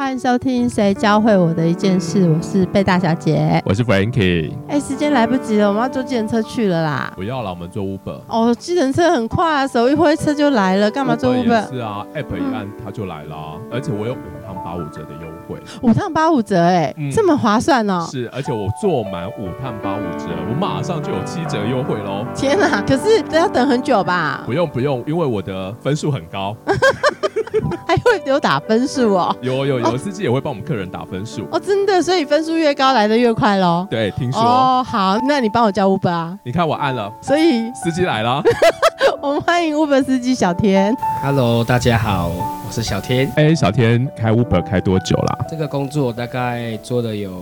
欢迎收听《谁教会我的一件事》，我是贝大小姐，我是 Frankie。哎，时间来不及了，我们要坐计程车去了啦。不要了，我们坐 Uber。哦，计程车很快啊，手一挥车就来了，干嘛坐 Uber？是啊，App 一按它就来了，而且我有五趟八五折的优惠。五趟八五折，哎，这么划算哦。是，而且我坐满五趟八五折，我马上就有七折优惠喽。天哪，可是要等很久吧？不用不用，因为我的分数很高。还会有打分数哦，有有有司机也会帮我们客人打分数哦，真的，所以分数越高来的越快喽。对，听说哦，好，那你帮我叫 Uber 啊？你看我按了，所以司机来了。我们欢迎 Uber 司机小天。Hello，大家好，我是小天。哎，小天开 Uber 开多久啦？这个工作大概做了有。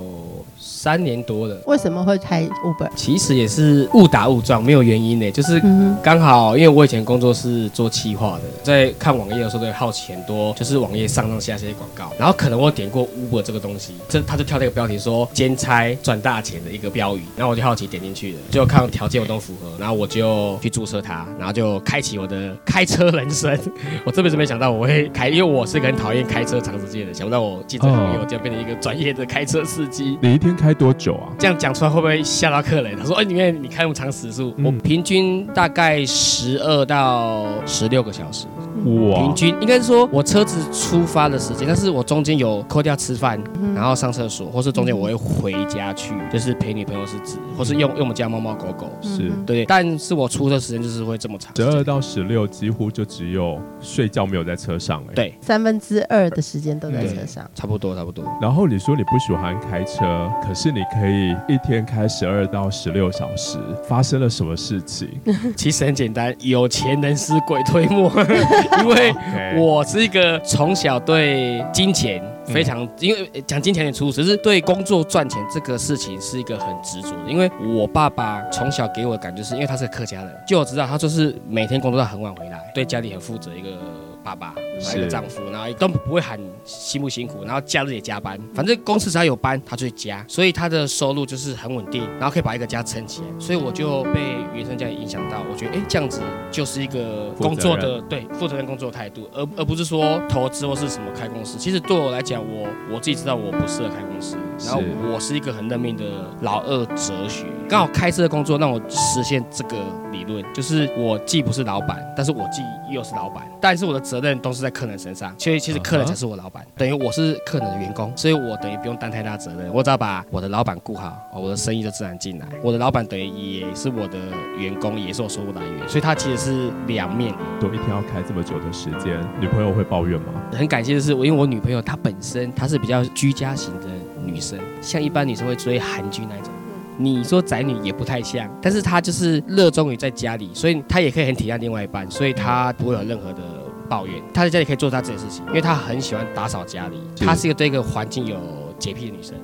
三年多了，为什么会开 Uber？其实也是误打误撞，没有原因呢。就是刚好，因为我以前工作是做企划的，在看网页的时候都会好奇很多，就是网页上上下下些广告，然后可能我点过 Uber 这个东西，这他就跳那个标题说兼差赚大钱的一个标语，然后我就好奇点进去了，就看条件我都符合，然后我就去注册它，然后就开启我的开车人生。我这辈子没想到我会开，因为我是个很讨厌开车长时间的，想不到我进这行业我就变成一个专业的开车司机。每一天开？开多久啊？这样讲出来会不会吓到客人？他说：“哎，里面你开那么长时速，我平均大概十二到十六个小时。哇，平均应该是说我车子出发的时间，但是我中间有扣掉吃饭，然后上厕所，或是中间我会回家去，就是陪女朋友是指，或是用用我们家猫猫狗狗是对。但是我出的时间就是会这么长，十二到十六几乎就只有睡觉没有在车上哎。对，三分之二的时间都在车上，差不多差不多。然后你说你不喜欢开车，可是你可以一天开十二到十六小时，发生了什么事情？其实很简单，有钱能使鬼推磨。因为我是一个从小对金钱非常，因为讲金钱很粗，只是对工作赚钱这个事情是一个很执着的。因为我爸爸从小给我的感觉是，因为他是客家人，就我知道他就是每天工作到很晚回来，对家里很负责一个。爸爸，一个丈夫，然后都不会喊辛不辛苦，然后假日也加班，反正公司只要有班，他就会加，所以他的收入就是很稳定，然后可以把一个家撑起来。所以我就被原生家庭影响到，我觉得哎，这样子就是一个工作的对负责任工作态度，而而不是说投资或是什么开公司。其实对我来讲，我我自己知道我不适合开公司，然后我是一个很认命的老二哲学，刚好开车的工作让我实现这个理论，就是我既不是老板，但是我既又是老板，但是我的责责任都是在客人身上，所以其实客人才是我老板，等于我是客人的员工，所以我等于不用担太大责任，我只要把我的老板顾好，我的生意就自然进来。我的老板等于也是我的员工，也是我收入来源，所以他其实是两面。都一天要开这么久的时间，女朋友会抱怨吗？很感谢的是，我因为我女朋友她本身她是比较居家型的女生，像一般女生会追韩剧那种。你说宅女也不太像，但是她就是热衷于在家里，所以她也可以很体谅另外一半，所以她不会有任何的。抱怨，她在家里可以做她自己的事情，因为她很喜欢打扫家里。她是一个对一个环境有洁癖的女生，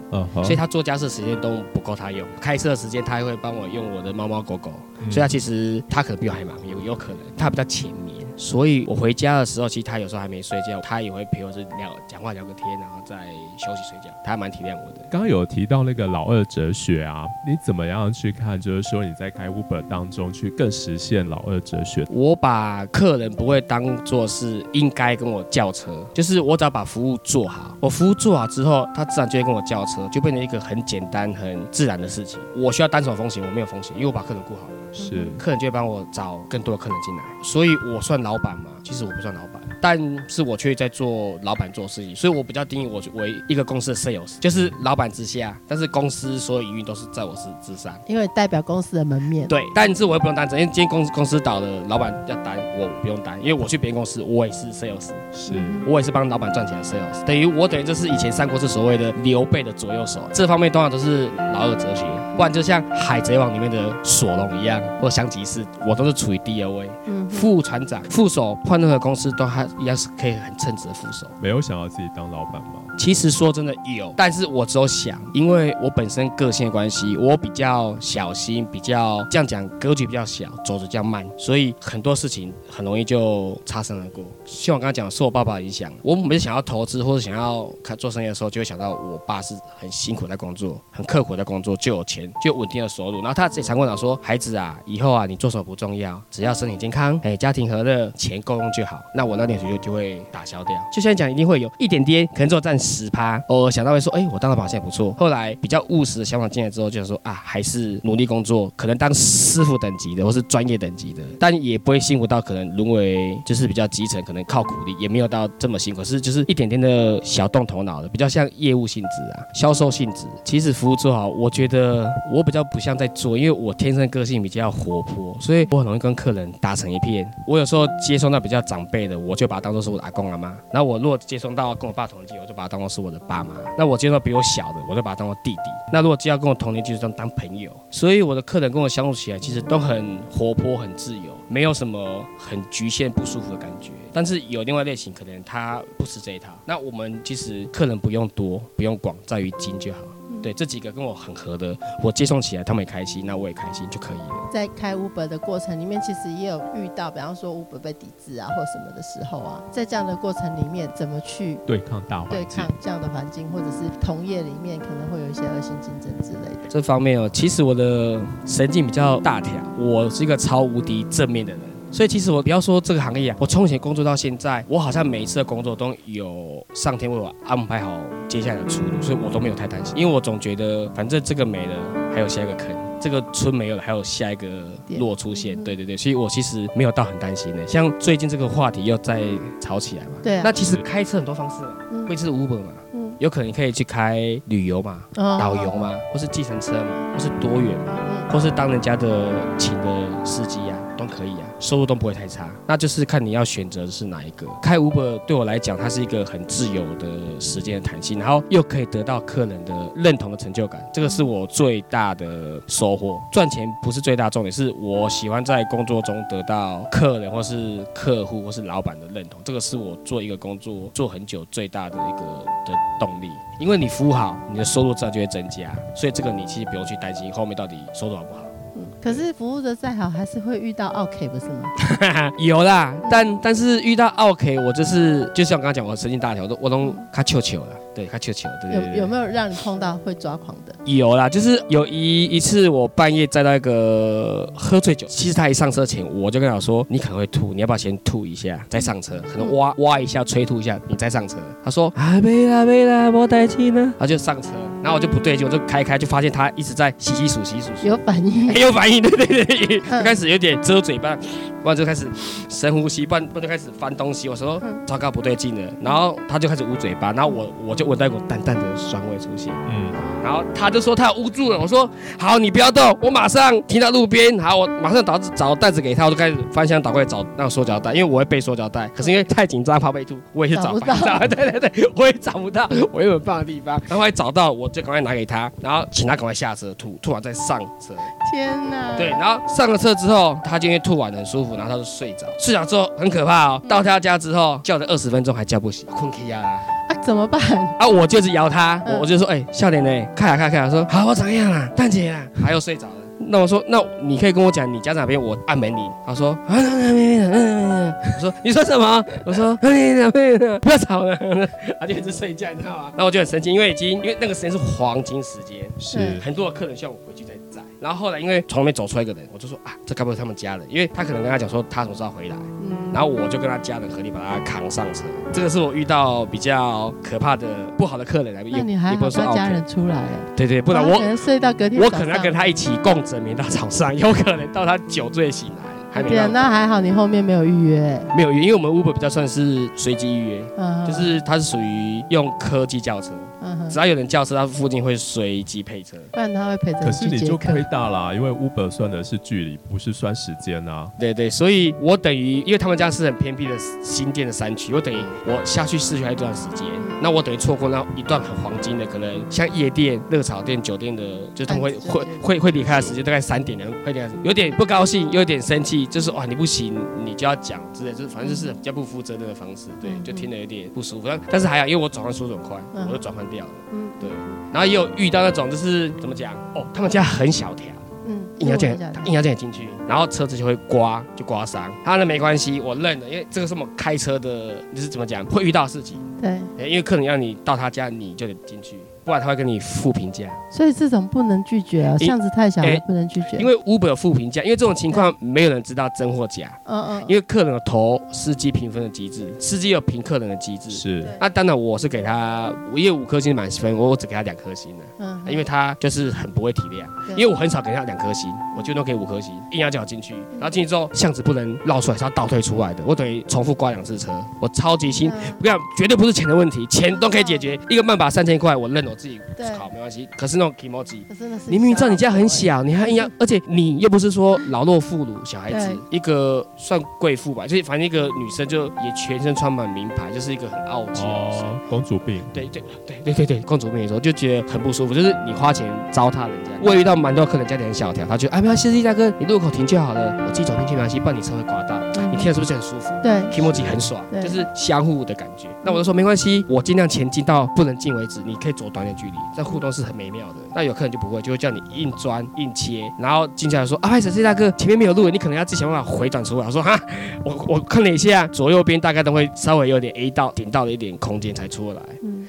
所以她做家事时间都不够她用。开车的时间，她还会帮我用我的猫猫狗狗，所以她其实她可能比我还忙，有有可能她比较浅眠。所以我回家的时候，其实他有时候还没睡觉，他也会陪我是聊讲话聊个天，然后再休息睡觉。他还蛮体谅我的。刚刚有提到那个老二哲学啊，你怎么样去看？就是说你在开 Uber 当中去更实现老二哲学。我把客人不会当做是应该跟我叫车，就是我只要把服务做好，我服务做好之后，他自然就会跟我叫车，就变成一个很简单、很自然的事情。我需要单手风险，我没有风险，因为我把客人顾好了。是，客人就会帮我找更多的客人进来，所以我算老板吗？其实我不算老板，但是我却在做老板做事情，所以我比较定义我为一个公司的 sales，就是老板之下，但是公司所有营运都是在我是之上，因为代表公司的门面。对，但是我也不用担责，因为今天公司公司倒了，老板要担，我不用担，因为我去别人公司，我也是 sales，是我也是帮老板赚钱的 sales，等于我等于就是以前三国是所谓的刘备的左右手，这方面通常都是老二哲学。不然就像海贼王里面的索隆一样，或香吉士，我都是处于第二位。嗯，副船长、副手换任何公司都还一样是可以很称职的副手。没有想要自己当老板吗？其实说真的有，但是我只有想，因为我本身个性的关系，我比较小心，比较这样讲格局比较小，走得比较慢，所以很多事情很容易就擦身而过。像我刚刚讲，受我爸爸影响，我每次想要投资或者想要开做生意的时候，就会想到我爸是很辛苦在工作，很刻苦在工作，就有钱，就有稳定的收入。然后他自己常跟我讲说，孩子啊，以后啊，你做什么不重要，只要身体健康，哎，家庭和乐，钱够用就好。那我那点水就就会打消掉。就像讲，一定会有一点点，可能只有占十趴。偶尔想到会说，哎，我当了保险不错。后来比较务实的想法进来之后，就想说啊，还是努力工作，可能当师傅等级的，或是专业等级的，但也不会辛苦到可能沦为就是比较基层，可能靠苦力，也没有到这么辛苦，是就是一点点的小动头脑的，比较像业务性质啊，销售性质。其实服务做好，我觉得我比较不像在做，因为我天生个性比较活泼，所以我很容易跟客人打成一片。我有时候接送到比较长辈的，我就把他当做是我的阿公阿妈。那我如果接送到跟我爸同年纪，我就把他当做是我的爸妈。那我接送比我小的，我就把他当做弟弟。那如果接要跟我同年纪，就当当朋友。所以我的客人跟我相处起来，其实都很活泼、很自由，没有什么很局限、不舒服的感觉。但是有另外类型，可能他不吃这一套。那我们其实客人不用多，不用广，在于精就好。对，这几个跟我很合的，我接送起来他们也开心，那我也开心就可以了。在开 Uber 的过程里面，其实也有遇到，比方说 Uber 被抵制啊，或什么的时候啊，在这样的过程里面，怎么去对抗大环对抗？这样的环境，或者是同业里面可能会有一些恶性竞争之类的。这方面哦，其实我的神经比较大条，我是一个超无敌正面的人。所以其实我不要说这个行业啊，我从以前工作到现在，我好像每一次的工作都有上天为我安排好接下来的出路，所以我都没有太担心，因为我总觉得反正这个没了，还有下一个坑。这个村没有了，还有下一个落出现，对对对，所以我其实没有到很担心的。像最近这个话题又再吵起来嘛，对啊那其实开车很多方式嘛，嗯会是 Uber 嘛，嗯有可能你可以去开旅游嘛，哦导游嘛，或是计程车嘛，或是多远嘛，嗯或是当人家的请的司机啊，都可以啊，收入都不会太差。那就是看你要选择的是哪一个。开 Uber 对我来讲，它是一个很自由的时间的弹性，然后又可以得到客人的认同的成就感，这个是我最大的收获。赚钱不是最大重点，是我喜欢在工作中得到客人或是客户或是老板的认同，这个是我做一个工作做很久最大的一个的动力。因为你服务好，你的收入自然就会增加，所以这个你其实不用去担心后面到底收入好不好。嗯可是服务的再好，还是会遇到 OK 不是吗？有啦，但但是遇到 OK，我就是就像我刚刚讲，我神经大条，我都我都卡球球了，对，卡球球，对对对有有没有让你碰到会抓狂的？有啦，就是有一一次我半夜在那个喝醉酒，其实他一上车前我就跟他说，你可能会吐，你要不要先吐一下再上车？可能挖挖一下催吐一下，你再上车。他说啊没啦没啦，我带气呢，他就上车，然后我就不对劲，我就开开就发现他一直在洗洗数洗数数。有反应。很？有反应，对对对，嗯。就开始有点遮嘴巴，不然就开始深呼吸，不然不然就开始翻东西。我说嗯。糟糕不对劲了，然后他就开始捂嘴巴，然后我我就闻到一股淡淡的酸味出现，嗯，然后他就说他捂住了，我说好你不要动，我马上停到路边，好我马上找找袋子给他，我就开始翻箱倒柜找那个塑胶袋，因为我会背塑胶袋，可是因为太紧张怕被吐，我也是找不找不到到，对对对，我也找不到 我原本放的地方，然后后来找到我就赶快拿给他，然后请他赶快下车吐，吐完再上车。天哪！对，然后上了车之后，他就因为吐完很舒服，然后他就睡着。睡着之后很可怕哦，到他家之后叫了二十分钟还叫不醒，困 K 啊！啊，怎么办？啊，我就是摇他，嗯我我就说，哎、笑脸呢？看啊看啊看啊，说好，我怎么样啊？蛋姐啊，还要睡着了。那我说，那你可以跟我讲你家长哪边，我按门铃。他说啊，那那边嗯，我说你说什么？我说啊，那那边 不要吵了。他就一直睡觉，你知道吗？然后我就很生气，因为已经因为那个时间是黄金时间，是嗯很多的客人需要我回去。然后后来因为从里面走出来一个人，我就说啊，这该不会是他们家人？因为他可能跟他讲说他什么时候回来，嗯。然后我就跟他家人合力把他扛上车。这个是我遇到比较可怕的不好的客人来，那你还好，也不是说他家人出来了，对对，不然我可能睡到隔天我可能要跟他一起共枕眠到早上，有可能到他酒醉醒来还没对啊，那还好你后面没有预约，没有约，因为我们 Uber 比较算是随机预约，嗯，就是它是属于用科技叫车，嗯只，要有人叫车，他附近会随机配车。不然他会配车可是你就亏。大啦，因为 Uber 算的是距离，不是算时间啊。对对，所以我等于，因为他们家是很偏僻的新店的山区，我等于我下去市区还有一段时间，那我等于错过那一段很黄金的，可能像夜店、热炒店、酒店的，就是他们会会会会离开的时间，大概三点两会离开，有点不高兴，又有点生气，就是哇你不行，你就要讲之类，就是反正就是比较不负责任的方式，对，就听得有点不舒服。但但是还好，因为我转换速度很快，我就转换掉了，嗯，对。然后也有遇到那种就是怎么讲哦，他们家很小条。嗯，硬要进，硬要进进去，然后车子就会刮，就刮伤。他那没关系，我认了，因为这个是我们开车的，就是怎么讲，会遇到事情。对，因为客人要你到他家，你就得进去。不然他会跟你负评价，所以这种不能拒绝啊，巷子太小了不能拒绝。因为 Uber 有负评价，因为这种情况没有人知道真或假。嗯嗯。因为客人有投司机评分的机制，司机有评客人的机制。是。那当然我是给他，我因为五颗星满分，我我只给他两颗星的。嗯。因为他就是很不会体谅，因为我很少给他两颗星，我就都给五颗星，硬要叫我进去，然后进去之后巷子不能绕出来，是要倒退出来的，我等于重复刮两次车，我超级心，不要绝对不是钱的问题，钱都可以解决，一个慢把三千块，我认我自己考。没关系，可是那种 emoji，你明明知道你家很小，你还硬要，而且你又不是说老弱妇孺小孩子，一个算贵妇吧，就是反正一个女生就也全身穿满名牌，就是一个很傲气的女生，公主病。对对对对对对，公主病的时候就觉得很不舒服，就是你花钱糟蹋人家。我遇到蛮多客人家里很小条，他就哎没关系，司机大哥，你路口停就好了，我自己走进去没关系，不然你车会刮到。你听了是不是很舒服？对，emoji 很爽，就是相互的感觉。那我就说没关系，我尽量前进到不能进为止，你可以走短点距离，这互动是很美妙的。那有客人就不会，就会叫你硬钻硬切，然后进去来说啊，不好意思，大哥，前面没有路，你可能要自己想办法回转出来。我说哈，我我看了一下，左右边大概都会稍微有点 A 到顶到的一点空间才出来，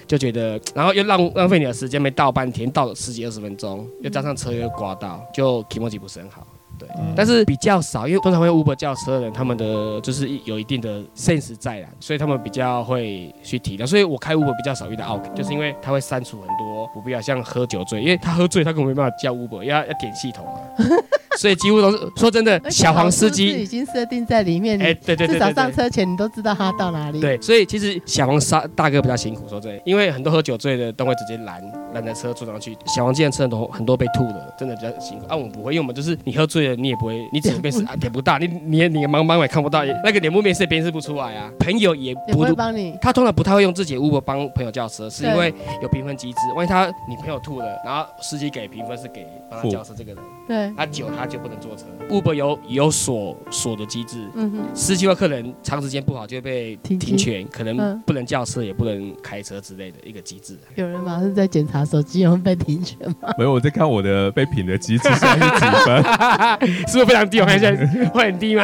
就觉得，然后又浪浪费你的时间，没倒半天，倒了十几二十分钟，又加上车又刮到，就体模级不是很好。对，但是比较少，因为通常会 Uber 叫车的人，他们的就是有一定的 sense 在啦，所以他们比较会去体谅。所以我开 Uber 比较少遇到 OK，就是因为他会删除很多不必要，像喝酒醉，因为他喝醉，他根本没办法叫 Uber，要要点系统啊。所以几乎都是说真的，小黄司机已经设定在里面。哎，对对对，至少上车前你都知道他到哪里。对，所以其实小黄杀大哥比较辛苦，说真的，因为很多喝酒醉的都会直接拦拦着车坐上去。小黄既然车很多很多被吐的，真的比较辛苦。啊，我们不会，因为我们就是你喝醉了，你也不会，你只能面试啊，点不大，你你你茫茫也看不到，那个脸部面试辨识不出来啊。朋友也不会帮你，他通常不太会用自己的 Uber 帮朋友叫车，是因为有评分机制。万一他女朋友吐了，然后司机给评分是给帮他叫车这个人，对，他酒他就不能坐车。Uber 有有锁锁的机制，嗯哼，司机或客人长时间不好就会被停权，可能不能叫车也不能开车之类的一个机制。有人马上在检查手机有被停权吗？没有，我在看我的被品的机制现在是几分，是不是非常低？我看一下会很低吗？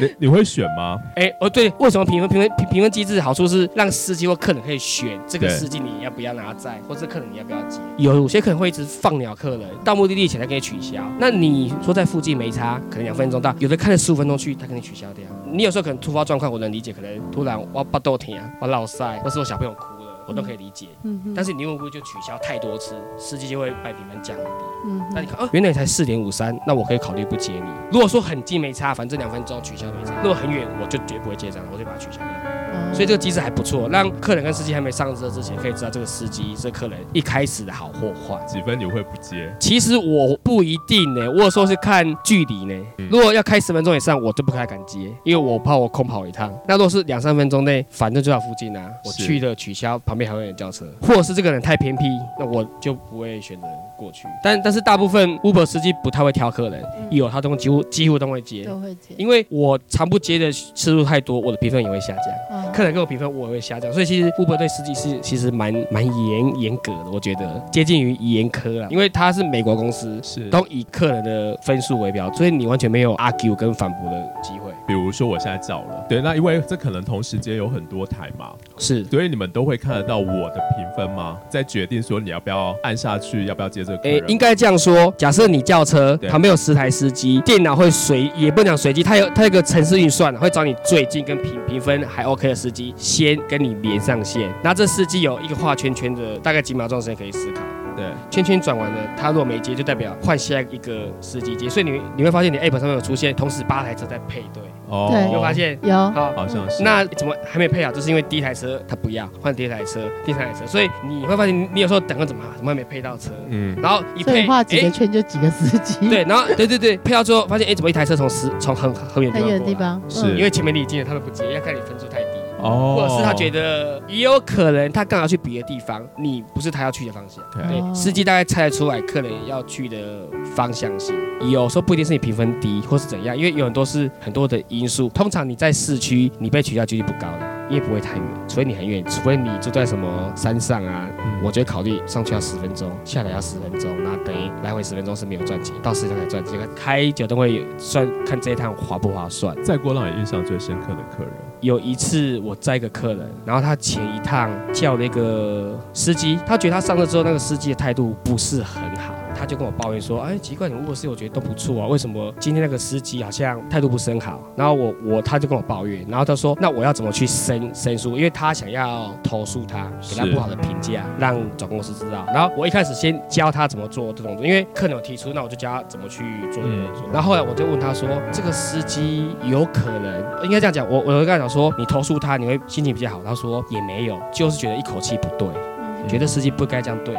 你你会选吗？哎哦对，为什么评分评分评评分机制好处是让司机或客人可以选这个司机你要不要拿载，或者客人你要不要接？有些可能会一直放鸟客人，到目的地前才可以取消。那你都在附近没差？可能两分钟到，有的看了十五分钟去，他肯定取消掉。你有时候可能突发状况，我能理解，可能突然我巴豆停啊，我老塞，或是我小朋友哭，我都可以理解。嗯但是你用户就取消太多次，司机就会把评分降低。嗯。那你看，哦，原来才四点五三，那我可以考虑不接你。如果说很近没差，反正两分钟取消没差。如果很远，我就绝不会接账，我就把它取消掉。所以这个机制还不错，让客人跟司机还没上车之前，可以知道这个司机、这客人一开始的好或坏。几分你会不接？其实我不一定呢，我有时候是看距离呢。如果要开十分钟以上，我就不太敢接，因为我怕我空跑一趟。那如果是两三分钟内，反正就在附近啊，我去了取消，旁边还会有人叫车，或者是这个人太偏僻，那我就不会选择。过去，但但是大部分 Uber 司机不太会挑客人，有他都几乎几乎都会接，都会接，因为我常不接的次数太多，我的评分也会下降，嗯。客人给我评分我也会下降，所以其实 Uber 对司机是其实蛮蛮严严格的，我觉得接近于严苛了，因为他是美国公司，是。都以客人的分数为标，所以你完全没有 argue 跟反驳的机会。比如说我现在叫了，对，那因为这可能同时间有很多台嘛，是，所以你们都会看得到我的评分吗？在决定说你要不要按下去，要不要接这个客人？应该这样说，假设你叫车，旁边有十台司机，电脑会随，也不讲随机，它有它有个城市运算，会找你最近跟评评分还 OK 的司机先跟你连上线，那这司机有一个画圈圈的，大概几秒钟时间可以思考。对，圈圈转完了，他若没接，就代表换下一个司机接，所以你你会发现你 App 上面有出现同时八台车在配对。哦，有发现？有，好，好像是。那怎么还没配好？就是因为第一台车他不要换第二台车，第三台车，所以你会发现你有时候等了怎么怎么还没配到车？嗯，然后一配画几个圈就几个司机。对，然后对对对，配到最后发现哎，怎么一台车从十从很很远很远的地方？是因为前面你已经了，他们不接，要看你分数太低。哦，或者是他觉得也有可能他刚好去别的地方，你不是他要去的方向。对司机大概猜得出来客人要去的方向性，有时候不一定是你评分低或是怎样，因为有很多是很多的因素。通常你在市区，你被取消几率不高的，因为不会太远，除非你很远，除非你住在什么山上啊，嗯我就会考虑上去要十分钟，下来要十分钟，那等于来回十分钟是没有赚钱，到市场才赚钱。开酒都会算看这一趟划不划算。在过让你印象最深刻的客人，有一次我载个客人，然后他前一趟叫那个司机，他觉得他上车之后那个司机的态度不是很好，他就跟我抱怨说：“哎，奇怪，你们卧室我觉得都不错啊，为什么今天那个司机好像态度不是很好？”然后我我他就跟我抱怨，然后他说：“那我要怎么去申申诉？因为他想要投诉他，给他不好的评价，让总公司知道。然后我一开始先教他怎么做这种，因为客人有提出，那我就教他怎么去做这个动作。然后后来我就问他说：“这个司机有可能应该这样讲，我我就跟他讲说，你投诉他，你会心情比较好。”他说也没有，就是觉得一口气不对，嗯觉得司机不该这样对。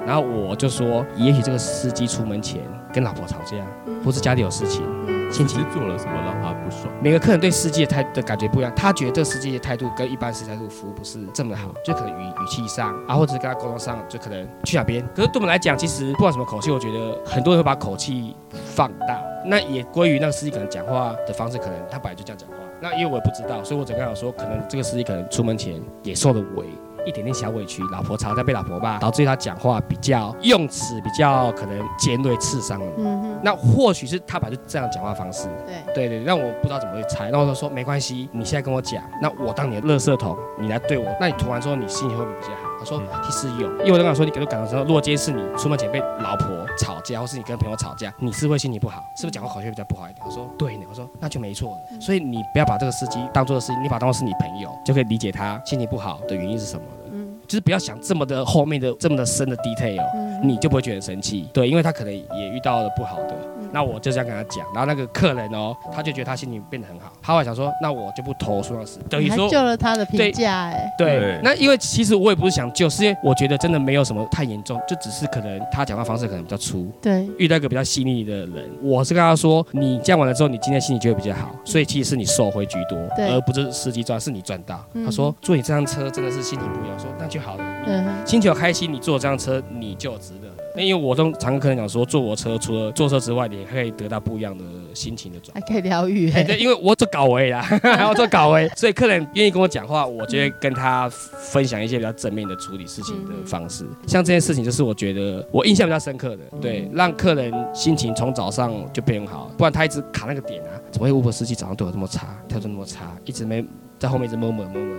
嗯然后我就说，也许这个司机出门前跟老婆吵架，或是家里有事情，心情。做了什么让他不爽？每个客人对司机的态的感觉不一样，他觉得这个司机的态度跟一般司机态度服务不是这么好，就可能语语气上啊，或者是跟他沟通上，就可能去哪边。可是对我们来讲，其实不管什么口气，我觉得很多人会把口气放大，那也归于那个司机可能讲话的方式，可能他本来就这样讲话。那因为我也不知道，所以我只跟他讲说，可能这个司机可能出门前也受了委。一点点小委屈，老婆吵在被老婆骂，导致他讲话比较用词比较可能尖锐刺伤了。嗯哼，那或许是他本来就这样讲话方式，对，对对，让我不知道怎么去猜。那我就说没关系，你现在跟我讲，那我当你的垃圾桶，你来对我，那你涂完之后，你心情会不会比较好？他说其实有，因为我刚刚说，你给我感到说，如果今天是你出门前被老婆吵架，或是你跟朋友吵架，你是会心情不好，是不是讲话口气比较不好一点？他说对呢，我说那就没错了。所以你不要把这个司机当做司机，你把他当做是你朋友，就可以理解他心情不好的原因是什么了。嗯就是不要想这么的后面的这么的深的 detail，嗯你就不会觉得生气。对，因为他可能也遇到了不好的，嗯那我就这样跟他讲，然后那个客人哦，他就觉得他心情变得很好，他会想说，那我就不投诉老师，等于说。救了他的评价，哎，对。对，那因为其实我也不是想救，是因为我觉得真的没有什么太严重，就只是可能他讲话方式可能比较粗，对，遇到一个比较细腻的人，我是跟他说，你这样完了之后，你今天心情就会比较好，所以其实是你受惠居多，对。而不是司机赚，是你赚到。嗯。他说坐你这辆车真的是心情不一样，说那就好了，嗯哼，心情有开心，你坐这辆车你就值得。了。那因为我都常跟客人讲说，坐我车除了坐车之外，你还可以得到不一样的心情的转还可以疗愈，对，因为我做搞维啦，还要做搞维，所以客人愿意跟我讲话，我就会跟他分享一些比较正面的处理事情的方式。像这件事情，就是我觉得我印象比较深刻的，对，让客人心情从早上就变好，不然他一直卡那个点啊，怎么会 Uber 司机早上对我这么差，态度那么差，一直没在后面一直摸摸摸摸，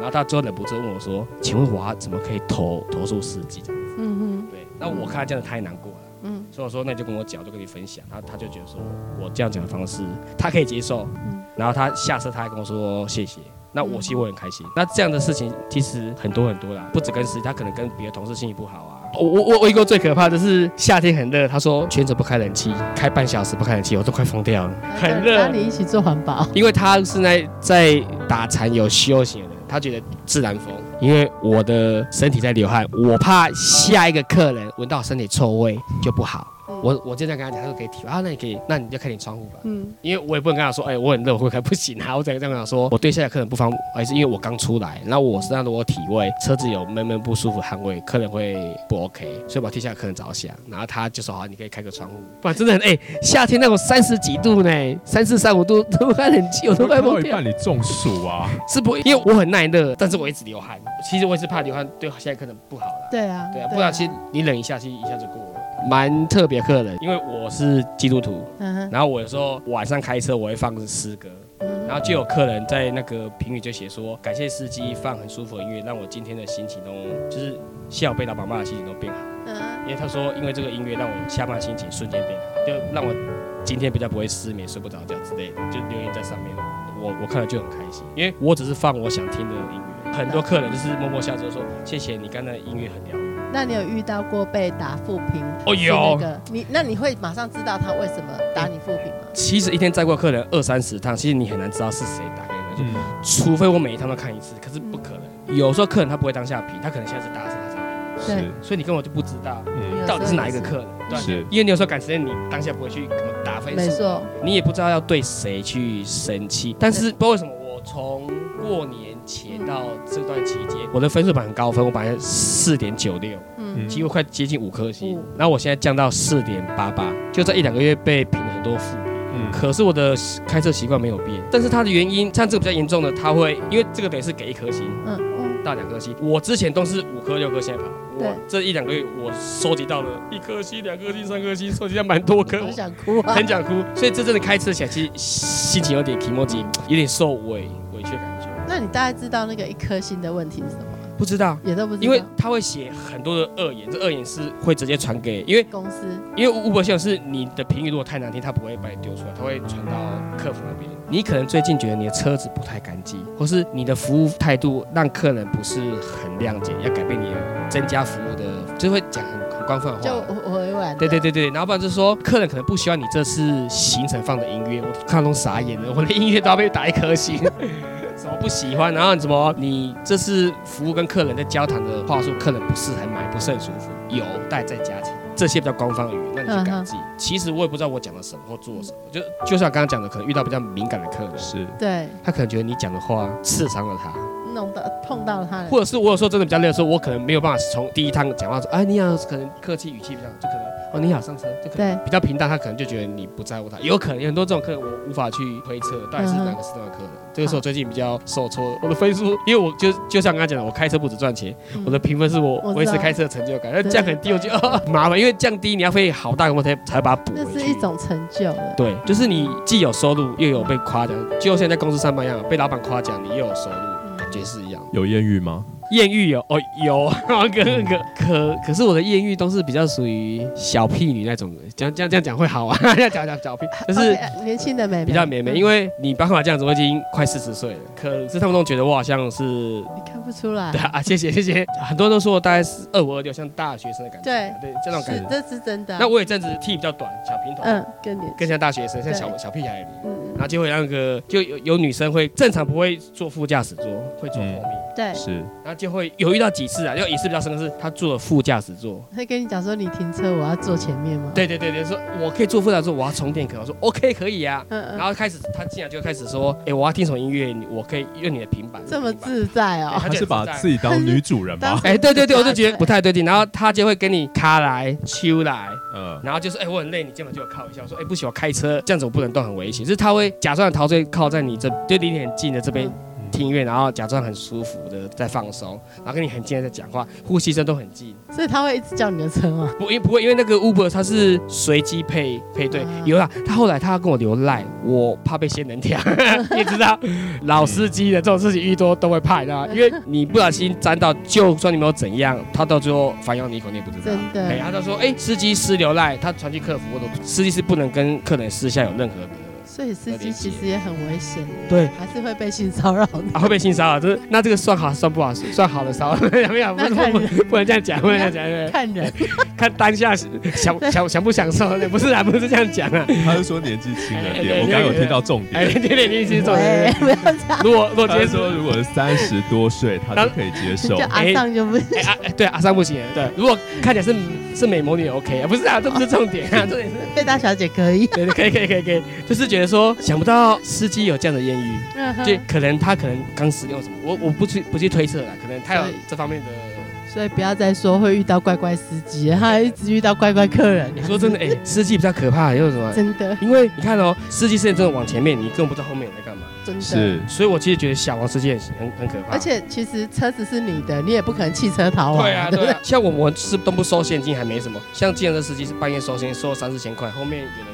然后他最后忍不住问我说：“请问我怎么可以投投诉司机？”这样子，嗯对，那我看他这样子太难过了。嗯所以我说那你就跟我讲，我就跟你分享。他他就觉得说我这样讲的方式他可以接受，嗯然后他下车他还跟我说谢谢。那我其实我很开心。那这样的事情其实很多很多啦，不止跟司机，他可能跟别的同事心情不好啊。我我我我一个最可怕的是夏天很热，他说全程不开冷气，开半小时不开冷气，我都快疯掉了，很热那。你一起做环保，因为他是在在打禅有修行的人，他觉得自然风。因为我的身体在流汗，我怕下一个客人闻到身体臭味就不好。我我就这样跟他讲，他说可以体会啊，那你可以，那你就开点窗户吧。嗯因为我也不能跟他说，哎、我很热，我会开不行啊。我只能这样跟他说，我对下一个客人不方，还是因为我刚出来，然后我身上如果体味，车子有闷闷不舒服汗味，客人会不 OK，所以我要替下一个客人着想。然后他就说好，你可以开个窗户，不然真的很哎、夏天那种三十几度呢，三四三五度都不开冷气，我都快疯掉看到一半。你中暑啊！是不会，因为我很耐热，但是我一直流汗。其实我也是怕流汗对下一个客人不好啦。对啊，对啊，不然其实你冷一下，其实一下就过了。蛮特别客人，因为我是基督徒，嗯，然后我有时候晚上开车我会放诗歌，嗯然后就有客人在那个评语就写说，感谢司机放很舒服的音乐，让我今天的心情都就是下午被老板骂的心情都变好。嗯因为他说，因为这个音乐让我下班心情瞬间变好，就让我今天比较不会失眠、睡不着觉之类的，就留言在上面。我我看了就很开心，因为我只是放我想听的音乐。很多客人就是默默下车说：“谢谢你，刚才音乐很疗愈。那你有遇到过被打负评？哦有那个你，那你会马上知道他为什么打你负评吗？其实一天载过客人二三十趟，其实你很难知道是谁打给你的，除非我每一趟都看一次，可是不可能。有时候客人他不会当下评，他可能下次打死他才评，对是，所以你根本就不知道嗯，到底是哪一个客人。对因为你有时候赶时间，你当下不会去怎么打分数，没错，你也不知道要对谁去生气。但是不知道为什么从过年前到这段期间，我的分数本很高分，我本来四点九六，嗯。几乎快接近五颗星嗯，然后我现在降到四点八八，就在一两个月被评了很多负。评。嗯，可是我的开车习惯没有变，但是它的原因，像这个比较严重的，它会因为这个等于是给一颗星。嗯嗯，到两颗星，我之前都是五颗六颗现在跑，我这一两个月我收集到了一颗星、两颗星、三颗星，收集到蛮多颗，很想哭啊！很想哭，所以这真的开车起来其实心情有点 e o j i 有点受委委屈的感觉，那你大概知道那个一颗星的问题是什么吗？不知道。也都不知道，因为他会写很多的恶言，这恶言是会直接传给，因为公司因为 Uber 系统是你的评语如果太难听，他不会把你丢出来，他会传到客服那边。你可能最近觉得你的车子不太干净，或是你的服务态度让客人不是很谅解，要改变你的增加服务的，就会讲很很官方的话就。委婉，对对对对，然后不然就是说，客人可能不需要你这次行程放的音乐，我看都傻眼了，我的音乐都要被打一颗星，什么不喜欢，然后什么你这次服务跟客人在交谈的话术，客人不是很买，不是很舒服，有待再加强。这些比较官方语，那你就改进。其实我也不知道我讲了什么或做了什么，就就像刚刚讲的，可能遇到比较敏感的客人，是对，他可能觉得你讲的话刺伤了他，弄到碰到他的，或者是我有时候真的比较累的时候，我可能没有办法从第一趟讲话说，哎，你好，可能客气语气比较，就可能哦你好上车，就可能对比较平淡，他可能就觉得你不在乎他，有可能有很多这种客人我无法去推测到底是哪个时段的客人。这个是我最近比较受挫，我的分数，因为我就就像刚刚讲的，我开车不止赚钱，嗯我的评分是我维持开车的成就感，那对降很低，我就啊麻烦，因为降低你要费好大功夫才才把它补那回去。是一种成就了。对，就是你既有收入，又有被夸奖，就像在公司上班一样，被老板夸奖，你又有收入，也是一样。有艳遇吗？艳遇有哦有，可可可可是我的艳遇都是比较属于小屁女那种，这样这样这样讲会好啊？要讲讲小屁，就是年轻的妹妹。比较美美，嗯。因为你办法这样子，我已经快四十岁了，可是他们都觉得我好像是。你看不出来。对，啊，谢谢谢谢，很多人都说我大概是二五二六，像大学生的感觉。对。对，这种感觉。这是真的。啊。那我有一阵子剃比较短，小平头，嗯，更年更像大学生，像小小屁孩一样。嗯然后就会那个就有有女生会正常不会坐副驾驶座，会坐后面，对，是。然后就会有遇到几次啊，就一次比较深刻是他坐了副驾驶座。他跟你讲说你停车，我要坐前面吗？对对对对，说我可以坐副驾驶座，我要充电可，我说 OK 可以啊。嗯嗯，然后开始他进来就开始说，哎，我要听什么音乐，我可以用你的平板。这么自在哦对。他是把自己当女主人吗？哎，对对对，我就觉得不太对劲，然后他就会跟你卡来、秋来，嗯，然后就是哎，我很累，你肩膀就要靠一下。我说哎，不行，我开车这样子我不能动，很危险。就是他会假装陶醉靠在你这，就离你很近的这边听音乐，然后假装很舒服的在放松，然后跟你很近的在讲话，呼吸声都很近。所以他会一直叫你的车吗？不，因为不会，因为那个 Uber 它是随机配配对，啊有啦。他后来他要跟我留赖，我怕被仙人跳，你知道，老司机的这种事情遇多都会怕，你知道吗？因为你不小心沾到，就算你没有怎样，他到最后反咬你一口，你也不知道。真的哎，他就说，哎，司机私留赖，他传去客服，或者司机是不能跟客人私下有任何的，所以司机其实也很危险，对，还是会被性骚扰的。啊，会被性骚扰。就是那这个算好算不好？算好的骚扰，没有，不是不能这样讲，不能这样讲，对看人，看当下想想想不享受，不是啊，不是这样讲啊。他是说年纪轻了哎点，我刚刚有听到重哎，点。对对对，是重点。，不要这样，如果如果今天说他说，如果是三十多岁，他就可以接受就。阿尚就不行。哎啊哎对阿三不行，对，如果看起来是是美魔女也 OK 啊，不是啊，这不是重点啊，重点是贝大小姐可以，对对可以可以可以可以，就是觉得说想不到司机有这样的艳遇，嗯哼就可能他可能刚使用什么，我我不去不去推测了，可能他有这方面的。所以不要再说会遇到怪怪司机，他一直遇到怪怪客人。你说真的，哎，司机比较可怕，又什么？真的因为你看哦，司机是真的往前面，你根本不知道后面有人在干嘛。真的。是所以我其实觉得小王司机很很很可怕。而且其实车子是你的，你也不可能弃车逃亡。对啊，不对啊，像我们是都不收现金，还没什么。像计程车司机是半夜收现金，收三四千块，后面有人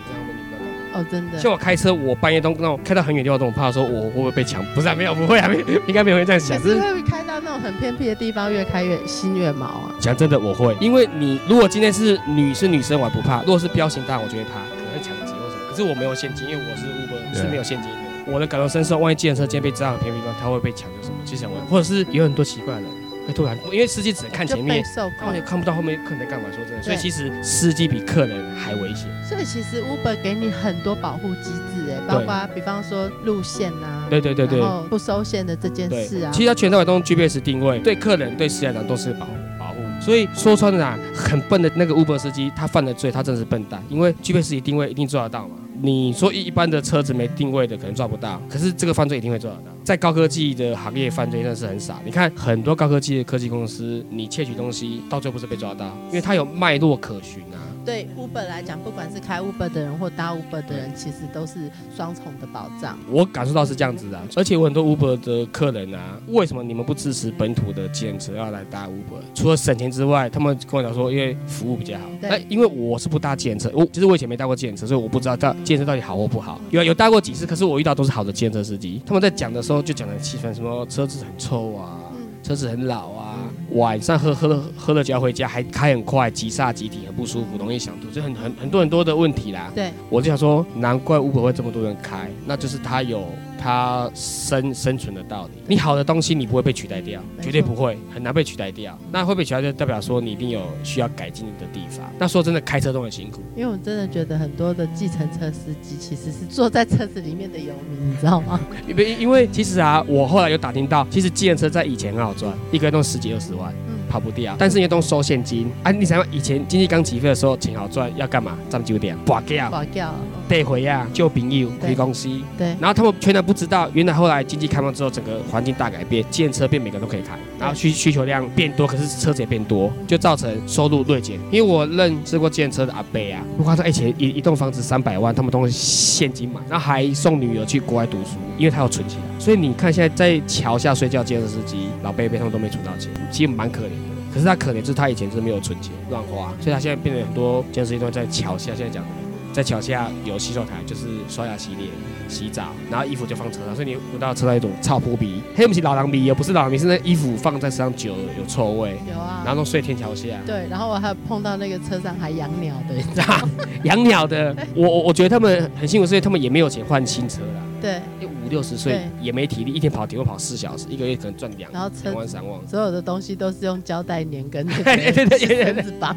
哦，真的。像我开车，我半夜都那种开到很远的地方，都很怕说我会不会被抢？不是啊，没有，不会啊，没有，应该没有人这样想。可是只是会开到那种很偏僻的地方，越开越心越毛啊。讲真的，我会，因为你如果今天是女是女生，我还不怕；如果是彪形大，我就会怕，可能会抢劫或什么。可是我没有现金，因为我是 Uber 是没有现金的。我的感同身受，万一计程车今天被抓很偏僻地方，他会被抢，就什么？就想问，或者是有很多奇怪的人会突然，因为司机只能看前面就备，受控他们也。看不到后面客人在干嘛。说真的，所以其实司机比客人还危险。所以其实 Uber 给你很多保护机制，哎，包括比方说路线呐，对对对对然后不收线的这件事啊，其实它全都有用 GPS 定位，对客人对司机来讲都是保保护。所以说穿了啊，很笨的那个 Uber 司机，他犯的罪，他真的是笨蛋，因为 GPS 一定位一定做得到嘛。你说一般的车子没定位的可能抓不到，可是这个犯罪一定会抓得到。在高科技的行业，犯罪真的是很少。你看很多高科技的科技公司，你窃取东西到最后不是被抓到，因为它有脉络可循啊。对 Uber 来讲，不管是开 Uber 的人或搭 Uber 的人，其实都是双重的保障。我感受到是这样子的，而且我很多 Uber 的客人啊，为什么你们不支持本土的建车要来搭 Uber？除了省钱之外，他们跟我讲说，因为服务比较好。那因为我是不搭建车，我其实我以前没搭过建车，所以我不知道搭建车到底好或不好。有有搭过几次，可是我遇到都是好的建车司机。他们在讲的时候就讲的气氛，什么车子很臭啊，车子很老啊。晚上喝喝了喝了酒要回家，还开很快，急刹急停，很不舒服，容易想吐，就很很很多很多的问题啦。对，我就想说，难怪 Uber 会这么多人开，那就是他有。它生生存的道理，你好的东西你不会被取代掉，绝对不会，很难被取代掉。那会被取代就代表说你一定有需要改进的地方。那说真的，开车都很辛苦，因为我真的觉得很多的计程车司机其实是坐在车子里面的游民，你知道吗？因为因为其实啊，我后来有打听到，其实计程车在以前很好赚，一个月弄十几二十万。跑不掉，但是你都收现金啊！你想以前经济刚起飞的时候，钱好赚，要干嘛？占酒店，拔掉，拔掉，带回呀，救朋友，回公司。对。然后他们全然不知道，原来后来经济开放之后，整个环境大改变，建车变每个人都可以开，然后需需求量变多，可是车子也变多，就造成收入锐减。因为我认识过建车的阿伯啊，如果他说以前一一栋房子三百万，他们都是现金买，然后还送女儿去国外读书，因为他要存钱。所以你看现在在桥下睡觉建车司机老贝贝他们都没存到钱，其实蛮可怜的。可是他可怜就是他以前是没有存钱乱花，所以他现在变得很多健身都在桥下。现在讲的，在桥下有洗手台，就是刷牙洗脸、洗澡，然后衣服就放车上，所以你闻到车上一种臭扑鼻，黑不起老狼鼻，也不是老狼鼻，是那衣服放在车上久了有臭味。有啊，然后睡天桥下。对，然后我还碰到那个车上还养鸟的，你知道 养鸟的，我我我觉得他们很辛苦，所以他们也没有钱换新车啦。对，五六十岁也没体力，一天跑体会跑四小时，一个月可能赚两两万三万。所有的东西都是用胶带粘跟 对对对子绑。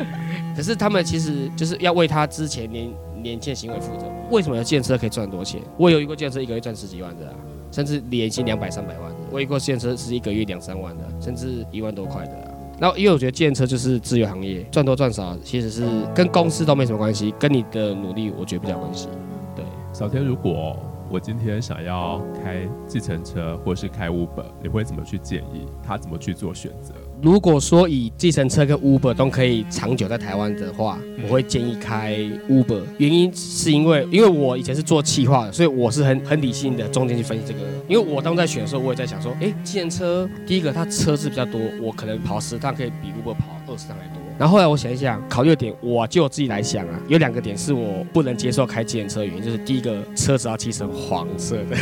可是他们其实就是要为他之前年年轻行为负责。为什么要建车可以赚很多钱？我有一个建车一个月赚十几万的，甚至年薪两百三百万的。我一个建车是一个月两三万的，甚至一万多块的。然后因为我觉得建车就是自由行业，赚多赚少其实是跟公司都没什么关系，跟你的努力我觉得比较关系。对，小天如果。我今天想要开计程车，或是开 Uber，你会怎么去建议他怎么去做选择？如果说以计程车跟 Uber 都可以长久在台湾的话，我会建议开 Uber。原因是因为，因为我以前是做企划的，所以我是很很理性的中间去分析这个。因为我当在选的时候，我也在想说，哎，计程车第一个它车子比较多，我可能跑十趟可以比 Uber 跑二十趟还多。然后后来我想一想，考虑的点，我就我自己来想啊，有两个点是我不能接受开计程车原因，就是第一个车子要漆成黄色的，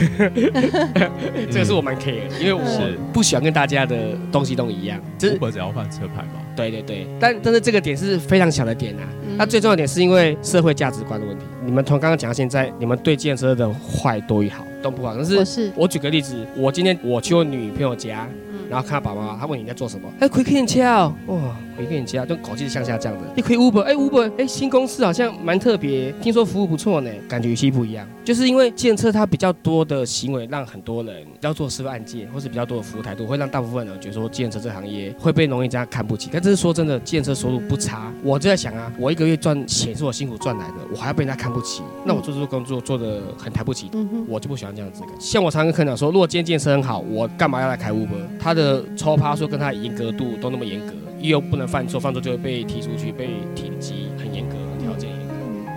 这个是我蛮 care 的，因为我不喜欢跟大家的东西都一样。如果只要换车牌吗？对对对，但但是这个点是非常小的点啊。那最重要的点是因为社会价值观的问题。你们从刚刚讲到现在，你们对计程车的坏多与好都不好。但是，我举个例子，我今天我去我女朋友家。然后看到爸爸妈妈，他问你在做什么？哎，开车哦，哇，可以开车，就口气向下降的。你可以 Uber，哎，Uber，哎，新公司好像蛮特别，听说服务不错呢，感觉语气不一样。就是因为建车它比较多的行为，让很多人要做示范案件，或是比较多的服务态度，会让大部分人觉得说建车这行业会被容易这样看不起。但这是说真的，建车收入不差。我就在想啊，我一个月赚钱是我辛苦赚来的，我还要被人家看不起，那我做这个工作做的很抬不起，我就不喜欢这样子。像我常跟客人讲说，如果今天建车很好，我干嘛要来开 Uber？他的抽趴说跟他严格度都那么严格，又不能犯错，犯错就会被踢出去，被停机，很严格，条件严格。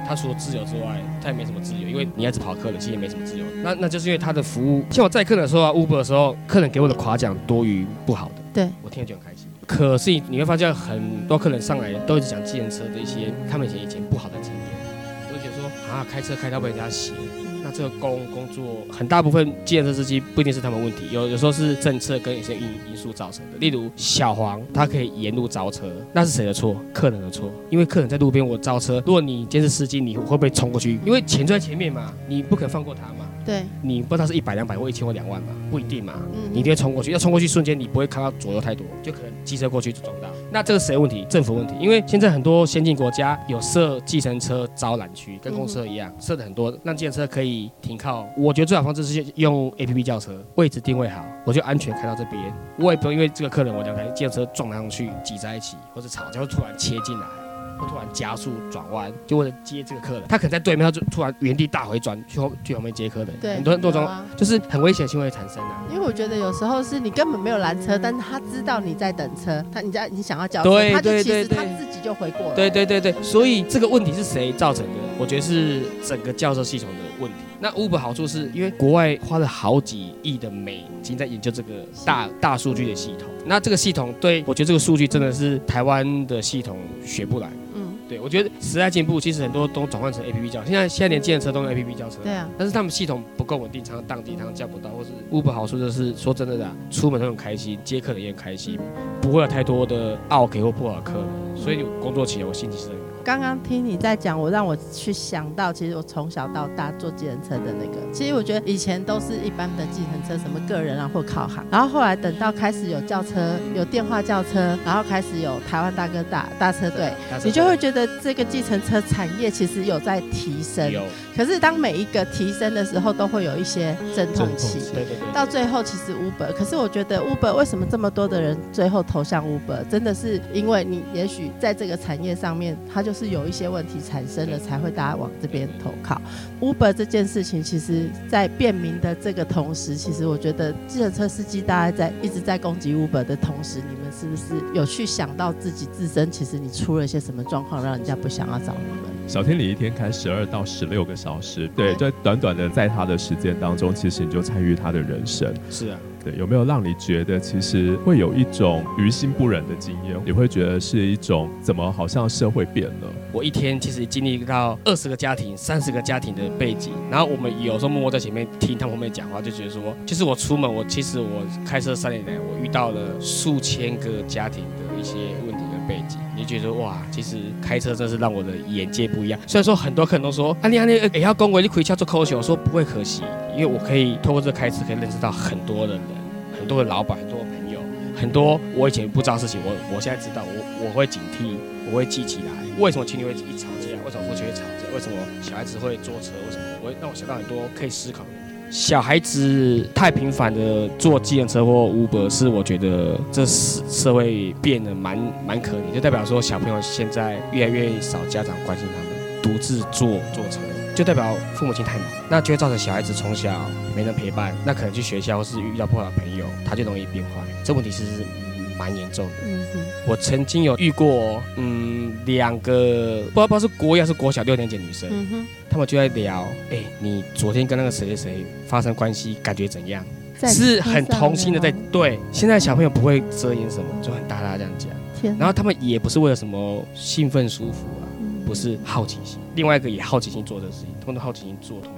他除了自由之外，他也没什么自由，因为你一直跑客人，其实也没什么自由。那那就是因为他的服务，像我载客人的时候啊，Uber 的时候，客人给我的夸奖多于不好的，对我听了就很开心。可是你会发现很多客人上来都一直讲计程车的一些他们以前以前不好的经验，都觉得说啊，开车开到被人家洗。这个工工作很大部分，计程车司机不一定是他们问题，有有时候是政策跟一些因因素造成的。例如小黄，他可以沿路招车，那是谁的错？客人的错。因为客人在路边我招车，如果你监视司机，你会不会冲过去？因为钱就在前面嘛，你不肯放过他嘛。对，你不知道是一百两百或一千或两万嘛，不一定嘛。嗯，你一定会冲过去，要冲过去瞬间，你不会看到左右太多，就可能机车过去就撞到。那这个谁问题？政府问题。因为现在很多先进国家有设计程车招揽区，跟公车一样设的很多，让计程车可以停靠。我觉得最好方式是用 A P P 叫车，位置定位好，我就安全开到这边，我也不用因为这个客人我两台计程车撞上去挤在一起，或者吵架突然切进来。会突然加速转弯，就为了接这个客人。他可能在对面，他就突然原地大回转去后去后面接客人。对，很多很多种就是很危险的行为产生啊。因为我觉得有时候是你根本没有拦车，但是他知道你在等车，他你在你想要叫车，对他就其实他自己就回过了。对对对对，所以这个问题是谁造成的？我觉得是整个轿车系统的问题。那 Uber 好处是因为国外花了好几亿的美金在研究这个大大数据的系统，那这个系统对我觉得这个数据真的是台湾的系统学不来。嗯，对我觉得时代进步，其实很多都转换成 A P P 叫，现在现在连计程车都用 A P P 叫车。对啊，但是他们系统不够稳定，常常宕机，常常叫不到，或是 Uber 好处就是说真的啦，出门都很开心，接客人也很开心，不会有太多的 OK 或不好的客，所以工作起来我心情是。刚刚听你在讲，我让我去想到，其实我从小到大坐计程车的那个，其实我觉得以前都是一般的计程车，什么个人啊或靠行，然后后来等到开始有轿车、有电话轿车，然后开始有台湾大哥大大车队，你就会觉得这个计程车产业其实有在提升。有，可是当每一个提升的时候，都会有一些阵痛期。对对对，到最后，其实 Uber，可是我觉得 Uber 为什么这么多的人最后投向 Uber，真的是因为你也许在这个产业上面，它就是有一些问题产生了，才会大家往这边投靠。Uber 这件事情，其实在便民的这个同时，其实我觉得计程车司机大家在一直在攻击 Uber 的同时，你们是不是有去想到自己自身，其实你出了一些什么状况，让人家不想要找你们？小天，你一天开十二到十六个小时，对，在短短的在他的时间当中，其实你就参与他的人生。是啊，对，有没有让你觉得其实会有一种于心不忍的经验？你会觉得是一种怎么好像社会变了？我一天其实经历到二十个家庭、三十个家庭的背景，然后我们有时候默默在前面听他们后面讲话，就觉得说，其实我出门，我其实我开车三年来，我遇到了数千个家庭的一些问题跟背景，就觉得哇，其实开车真是让我的眼界不一样。虽然说很多客人都说，啊你啊你也要恭维你回家做扣球，我说不会可惜，因为我可以透过这个开车可以认识到很多的人，很多的老板，很多的朋友，很多我以前不知道事情，我我现在知道，我我会警惕，我会记起来。为什么情侣会一吵架？为什么夫妻会吵架？为什么小孩子会坐车？为什么我会让我想到很多可以思考的？小孩子太频繁的坐计程车或 Uber，是我觉得这社社会变得蛮蛮可怜，就代表说小朋友现在越来越少家长关心他们，独自坐坐车，就代表父母亲太忙，那就会造成小孩子从小没人陪伴，那可能去学校或是遇到不好的朋友，他就容易变坏。这问题其实是蛮严重的。嗯哼，我曾经有遇过，嗯，两个不知道不知道是国一还是国小六年级的女生，嗯哼，他们就在聊，哎、你昨天跟那个谁谁谁发生关系，感觉怎样？是很童心的在对。现在小朋友不会遮掩什么，就很大大这样讲，天，然后他们也不是为了什么兴奋舒服啊，嗯不是好奇心，另外一个也好奇心做这个事情，他们都好奇心做同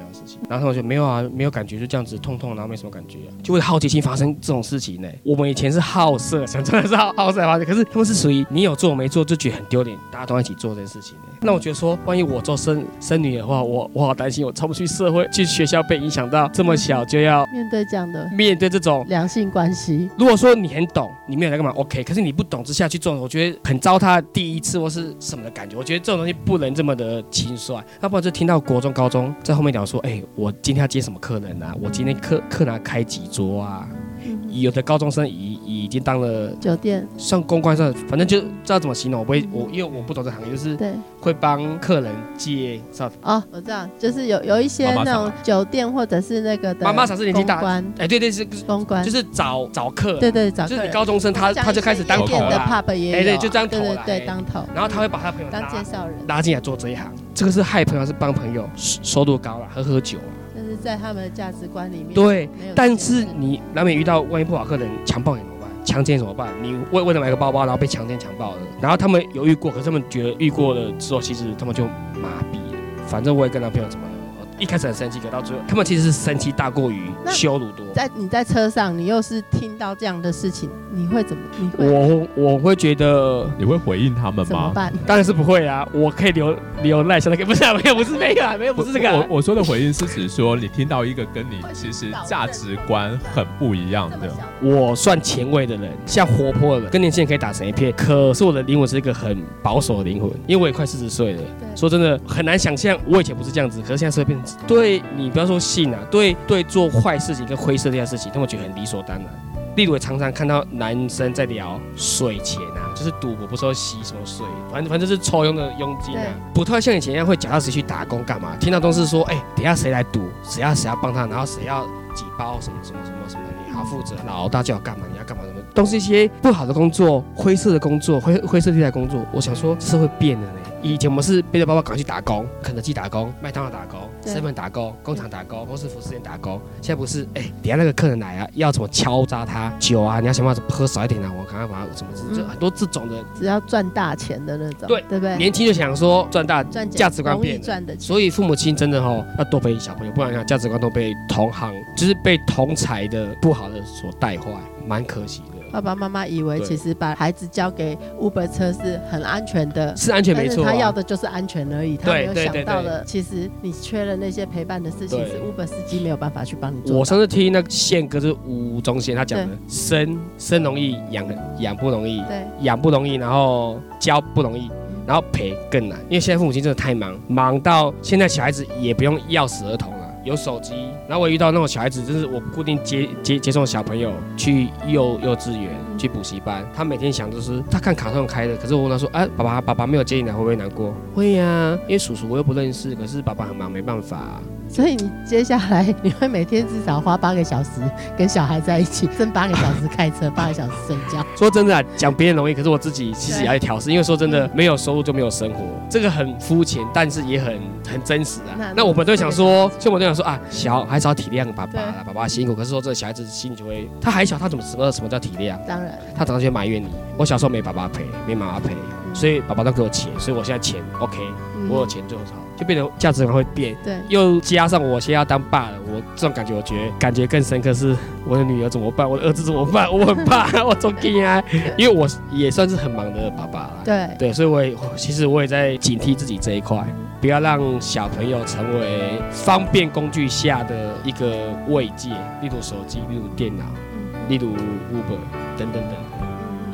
然后他们就没有啊，没有感觉，就这样子痛痛，然后没什么感觉、就会好奇心发生这种事情呢、我们以前是好色，想真的是好好色发生，可是他们是属于你有做没做就觉得很丢脸，大家都一起做这件事情、那我觉得说，万一我做生生女的话，我我好担心，我超不去社会，去学校被影响到这么小就要面对这样的面对这种。良性关系，如果说你很懂，你没有在干嘛，OK。可是你不懂之下去做，我觉得很糟蹋第一次或是什么的感觉。我觉得这种东西不能这么的轻率，要不然就听到国中、高中在后面聊说，哎、我今天要接什么客人啊？我今天客客人要开几桌啊？嗯有的高中生已已经当了酒店。算公关上，反正就知道怎么形容。我不会，我因为我不懂这行业，就是对。会帮客人介绍。哦，我知道，就是有有一些那种酒店或者是那个的妈妈桑是年纪大公关。哎、对对是，公关，就是找找客。人，对对找就是你高中生他他就开始当头夜店的，pub 也有。啊，哎对就当头对对当头，然后他会把他朋友当拉介绍人，拉进来做这一行，这个是害朋友，是帮朋友收收入高了，喝喝酒啊。在他们的价值观里面，对，但是你难免遇到万一不好客人强暴你怎么办？强奸怎么办？你为为了买个包包，然后被强奸强暴了，然后他们犹豫过，可是他们觉得遇过了之后，其实他们就麻痹了。反正我也跟男朋友怎么了，一开始很生气，可到最后他们其实是生气大过于羞辱多。在你在车上，你又是听到这样的事情，你会怎么？你会我我会觉得，你会回应他们吗？怎么办？当然是不会啊，我可以留留赖下那个，不是啊，没有，不是那个啊，没有，不是这个啊、我我说的回应是指说，你听到一个跟你其实价值观很不一样的，我算前卫的人，像活泼的人，跟年轻人可以打成一片。可是我的灵魂是一个很保守的灵魂，因为我也快四十岁了。对说真的，很难想象我以前不是这样子，可是现在是会变成对你不要说信啊，对对做坏事情跟灰色这件事情，他们觉得很理所当然。例如常常看到男生在聊水钱啊，就是赌博不是要吸什么水，反正反正就是抽佣的佣金啊，不太像以前一样会脚踏实去打工干嘛？听到都是说，哎，等下谁来赌，谁要谁要帮他，然后谁要几包什么什么什么什么，你要负责，老大叫干嘛，你要干嘛什么，都是一些不好的工作，灰色的工作，灰灰色地带工作。我想说，社会变了呢。以前我们是背着包包赶去打工，肯德基打工，麦当劳打工，seven 打工，工厂打工，公司服饰店打工。现在不是，哎，等下那个客人来啊，要怎么敲诈他酒啊？你要想办法喝少一点啊，我赶快把它怎么就很多这种的，只要赚大钱的那种，对对不对？年轻就想说赚大，赚价值观变，赚的。所以父母亲真的哈要多陪小朋友，不然讲价值观都被同行，就是被同才的不好的所带坏，蛮可惜。爸爸妈妈以为其实把孩子交给 Uber 车是很安全的，是安全没错。他要的就是安全而已，他没有想到的，其实你缺了那些陪伴的事情，是 Uber 司机没有办法去帮你做。我上次听那个宪哥是吴宗宪他讲的，生生容易养养不容易，对，养不容易，然后教不容易，然后陪更难，因为现在父母亲真的太忙，忙到现在小孩子也不用钥匙儿童了。有手机，然后我遇到那种小孩子，就是我固定接接接送小朋友去幼幼稚园、去补习班，他每天想就是他看卡上开的，可是我问他说，哎，爸爸爸爸没有接你来，会不会难过？会呀，因为叔叔我又不认识，可是爸爸很忙，没办法。所以你接下来你会每天至少花八个小时跟小孩在一起，剩八个小时开车，八个小时睡觉。说真的，讲别人容易，可是我自己其实也要调试，因为说真的，没有收入就没有生活，这个很肤浅，但是也很很真实啊。那我们都想说，就我都想说啊，小孩子要体谅爸爸，爸爸辛苦。可是说这小孩子心里就会，他还小，他怎么知道什么叫体谅？当然，他常常就埋怨你。我小时候没爸爸陪，没妈妈陪，所以爸爸都给我钱，所以我现在钱 OK，我有钱就好。就变成价值观会变，对，又加上我现在要当爸了，我这种感觉，我觉得感觉更深刻是，我的女儿怎么办，我的儿子怎么办，我很怕，我中惊啊，因为我也算是很忙的爸爸。了，对。对，所以我也其实我也在警惕自己这一块，不要让小朋友成为方便工具下的一个慰藉，例如手机，例如电脑，例如 Uber 等等等。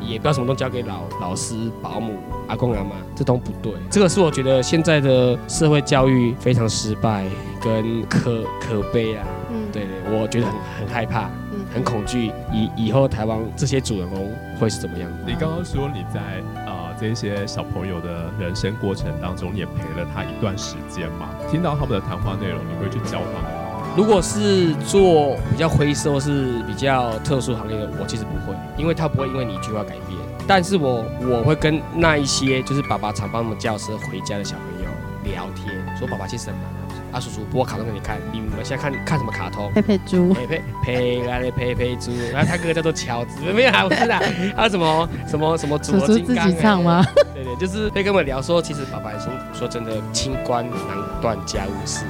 也不要什么都交给老老师、保姆、阿公阿妈，这都不对。这个是我觉得现在的社会教育非常失败跟可可悲啊。嗯，对对，我觉得很很害怕，嗯，很恐惧以以后台湾这些主人公会是怎么样你刚刚说你在啊这些小朋友的人生过程当中也陪了他一段时间嘛？听到他们的谈话内容，你会去教他们？如果是做比较灰色或是比较特殊行业的，我其实不会，因为他不会因为你一句话改变。但是我我会跟那一些就是爸爸常帮我们叫车回家的小朋友聊天，说爸爸其实很忙啊，叔叔播卡通给你看，你们现在看看什么卡通？佩佩猪，佩佩佩来的佩佩猪，然后他哥哥叫做乔治，没有啊，不是的，还有什么什么什么叔叔自己唱吗？对对，就是会跟我们聊说，其实爸爸很辛苦，说真的，清官难断家务事。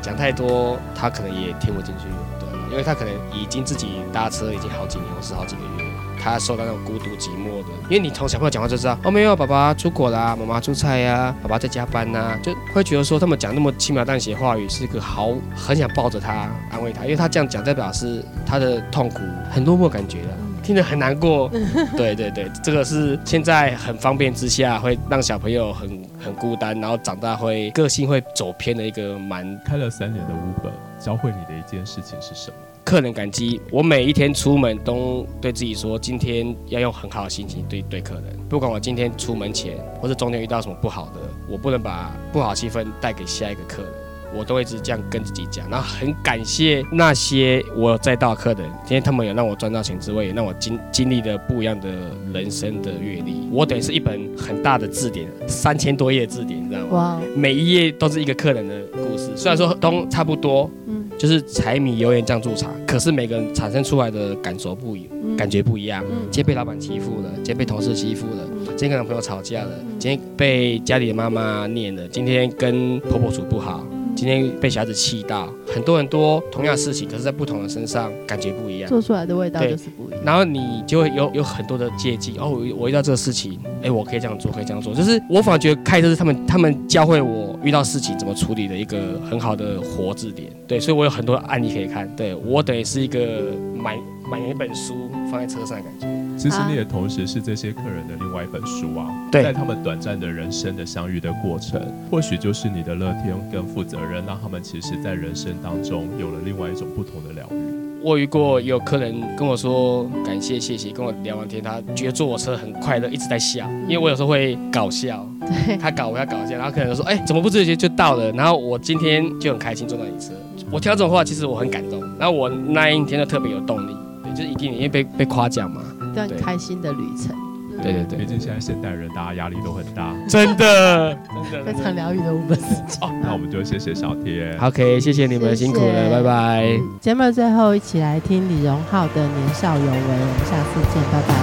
讲太多，他可能也听不进去，对，因为他可能已经自己搭车已经好几年或是好几个月，他受到那种孤独寂寞的。因为你从小朋友讲话就知道，哦没有，爸爸出国啦，妈妈出差呀，爸爸在加班呐，就会觉得说他们讲那么轻描淡写的话语是一个好，很想抱着他安慰他，因为他这样讲代表是他的痛苦很落寞感觉了。听得很难过，对对对，这个是现在很方便之下会让小朋友很很孤单，然后长大会个性会走偏的一个蛮。开了三年的 Uber，教会你的一件事情是什么？客人感激。我每一天出门都对自己说，今天要用很好的心情对对客人，不管我今天出门前或者中间遇到什么不好的，我不能把不好气氛带给下一个客人。我都会一直这样跟自己讲，然后很感谢那些我载到客人，今天他们有让我赚到钱之外，也让我经经历了不一样的人生的阅历。我等于是一本很大的字典，三千多页字典，你知道吗？哇！每一页都是一个客人的故事，虽然说都差不多，嗯，就是柴米油盐酱醋茶，可是每个人产生出来的感受不一，感觉不一样。今天被老板欺负了，今天被同事欺负了，今天跟男朋友吵架了，今天被家里的妈妈念了，今天跟婆婆处不好。今天被小孩子气到，很多很多同样的事情，可是在不同的身上感觉不一样，做出来的味道就是不一样。然后你就会有有很多的借鉴。哦，我遇到这个事情，哎，我可以这样做，可以这样做。就是我反而觉得开车是他们他们教会我遇到事情怎么处理的一个很好的活字典。对，所以我有很多案例可以看。对我等于是一个买买一本书放在车上的感觉。其实你也同时是这些客人的另外一本书啊，对。在他们短暂的人生的相遇的过程，或许就是你的乐天跟负责任，让他们其实在人生当中有了另外一种不同的疗愈。我遇过有客人跟我说感谢谢谢，跟我聊完天，他觉得坐我车很快乐，一直在笑，因为我有时候会搞笑，对，他搞我要搞笑，然后客人就说，哎、怎么不自觉就到了？然后我今天就很开心坐到你车，我听到这种话，其实我很感动，然后我那一天就特别有动力，对，就是一定因为被被夸奖嘛，一段对开心的旅程，对对对毕，竟现在现代人大家压力都很大。真的真的非常疗愈的五本时间。哦，那我们就谢谢小天。OK，谢谢你们辛苦了，拜拜。节目的最后，一起来听李荣浩的《年少有为》，我们下次见，拜拜。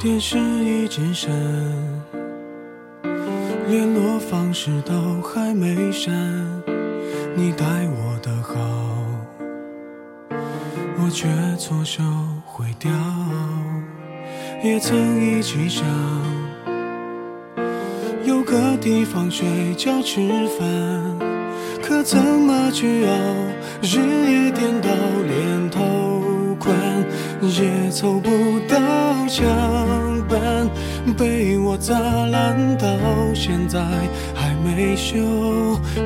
电视一直闪，联络方式都还没删，你待我的好，我却错手毁掉。也曾一起想，有个地方睡觉吃饭，可怎么去熬，日夜颠倒，连头款也凑不到墙板，被我砸烂到现在还没修。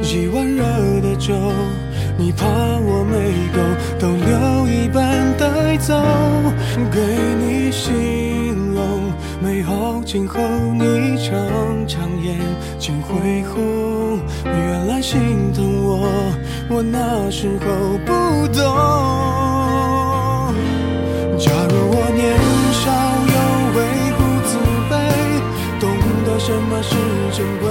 一碗热的粥，你怕我没够，都留一半带走，给你形容美好。今后你常常眼睛会红，原来心疼我，我那时候不懂。假如我年少有为不自卑，懂得什么是珍贵。